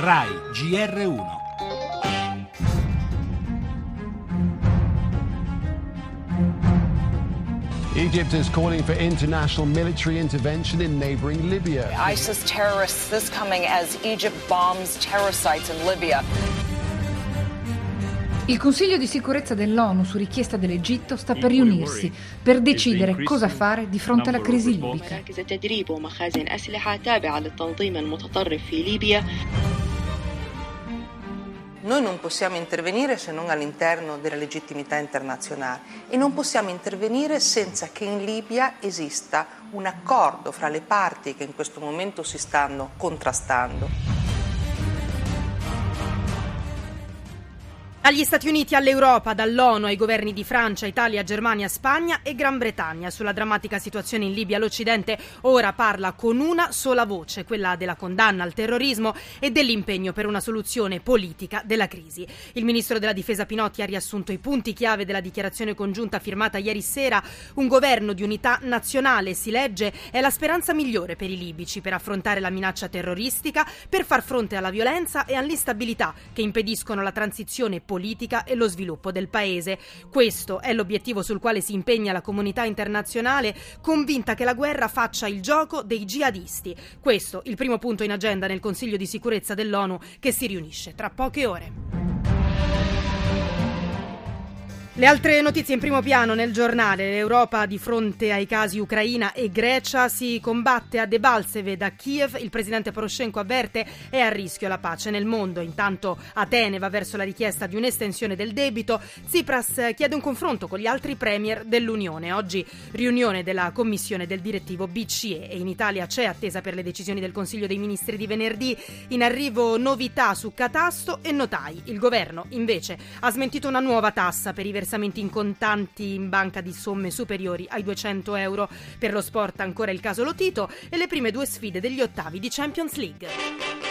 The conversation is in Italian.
RAI GR1 Egypt is calling for international military intervention in neighboring Libya. ISIS terrorists, this coming as Egypt bombs terror sites in Libya. Il Consiglio di sicurezza dell'ONU, su richiesta dell'Egitto, sta per riunirsi per decidere cosa fare di fronte alla crisi libica. Noi non possiamo intervenire se non all'interno della legittimità internazionale e non possiamo intervenire senza che in Libia esista un accordo fra le parti che in questo momento si stanno contrastando. Dagli Stati Uniti all'Europa, dall'ONU ai governi di Francia, Italia, Germania, Spagna e Gran Bretagna. Sulla drammatica situazione in Libia l'Occidente ora parla con una sola voce, quella della condanna al terrorismo e dell'impegno per una soluzione politica della crisi. Il ministro della Difesa Pinotti ha riassunto i punti chiave della dichiarazione congiunta firmata ieri sera. Un governo di unità nazionale, si legge, è la speranza migliore per i libici per affrontare la minaccia terroristica, per far fronte alla violenza e all'instabilità che impediscono la transizione politica e lo sviluppo del paese. Questo è l'obiettivo sul quale si impegna la comunità internazionale, convinta che la guerra faccia il gioco dei jihadisti. Questo il primo punto in agenda nel Consiglio di sicurezza dell'ONU che si riunisce tra poche ore. Le altre notizie in primo piano nel giornale. L'Europa di fronte ai casi Ucraina e Grecia si combatte a Debalseve da Kiev. Il presidente Poroshenko avverte è a rischio la pace nel mondo. Intanto Atene va verso la richiesta di un'estensione del debito. Tsipras chiede un confronto con gli altri premier dell'Unione. Oggi riunione della commissione del direttivo BCE e in Italia c'è attesa per le decisioni del Consiglio dei Ministri di venerdì. In arrivo novità su catasto e notai. Il governo invece ha smentito una nuova tassa per i versamenti in contanti in banca di somme superiori ai 200 euro. Per lo sport ancora il caso Lotito e le prime due sfide degli ottavi di Champions League.